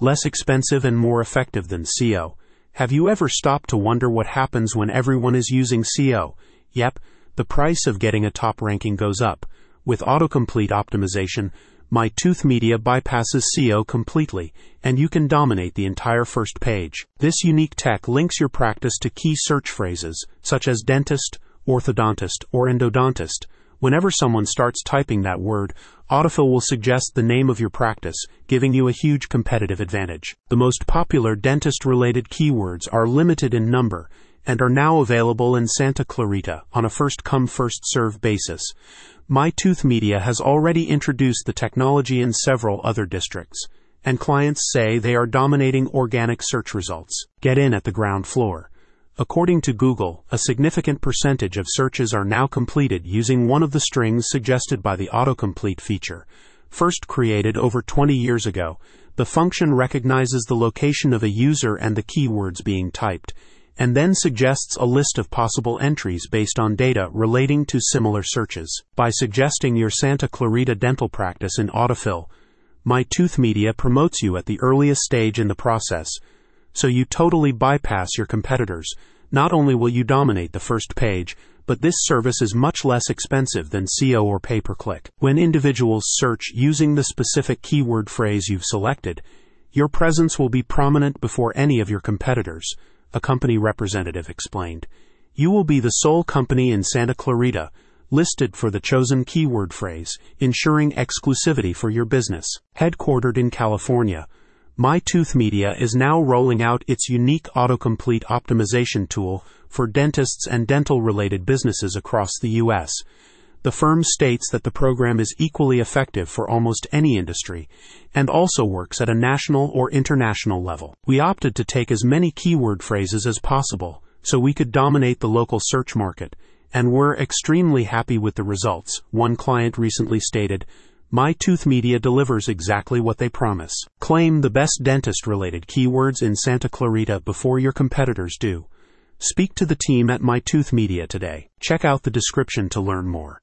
less expensive and more effective than SEO. Have you ever stopped to wonder what happens when everyone is using SEO? Yep, the price of getting a top ranking goes up. With autocomplete optimization, my Tooth Media bypasses SEO completely, and you can dominate the entire first page. This unique tech links your practice to key search phrases, such as dentist, orthodontist, or endodontist. Whenever someone starts typing that word, Autofill will suggest the name of your practice, giving you a huge competitive advantage. The most popular dentist related keywords are limited in number and are now available in Santa Clarita on a first come first serve basis. My Tooth Media has already introduced the technology in several other districts, and clients say they are dominating organic search results. Get in at the ground floor. According to Google, a significant percentage of searches are now completed using one of the strings suggested by the autocomplete feature. First created over 20 years ago, the function recognizes the location of a user and the keywords being typed and then suggests a list of possible entries based on data relating to similar searches. By suggesting your Santa Clarita dental practice in Autofill, My Tooth Media promotes you at the earliest stage in the process, so you totally bypass your competitors. Not only will you dominate the first page, but this service is much less expensive than SEO or pay per click. When individuals search using the specific keyword phrase you've selected, your presence will be prominent before any of your competitors a company representative explained. You will be the sole company in Santa Clarita listed for the chosen keyword phrase, ensuring exclusivity for your business. Headquartered in California, My Tooth Media is now rolling out its unique autocomplete optimization tool for dentists and dental related businesses across the U.S. The firm states that the program is equally effective for almost any industry and also works at a national or international level. We opted to take as many keyword phrases as possible so we could dominate the local search market, and we're extremely happy with the results. One client recently stated, my Tooth Media delivers exactly what they promise. Claim the best dentist related keywords in Santa Clarita before your competitors do. Speak to the team at My Tooth Media today. Check out the description to learn more.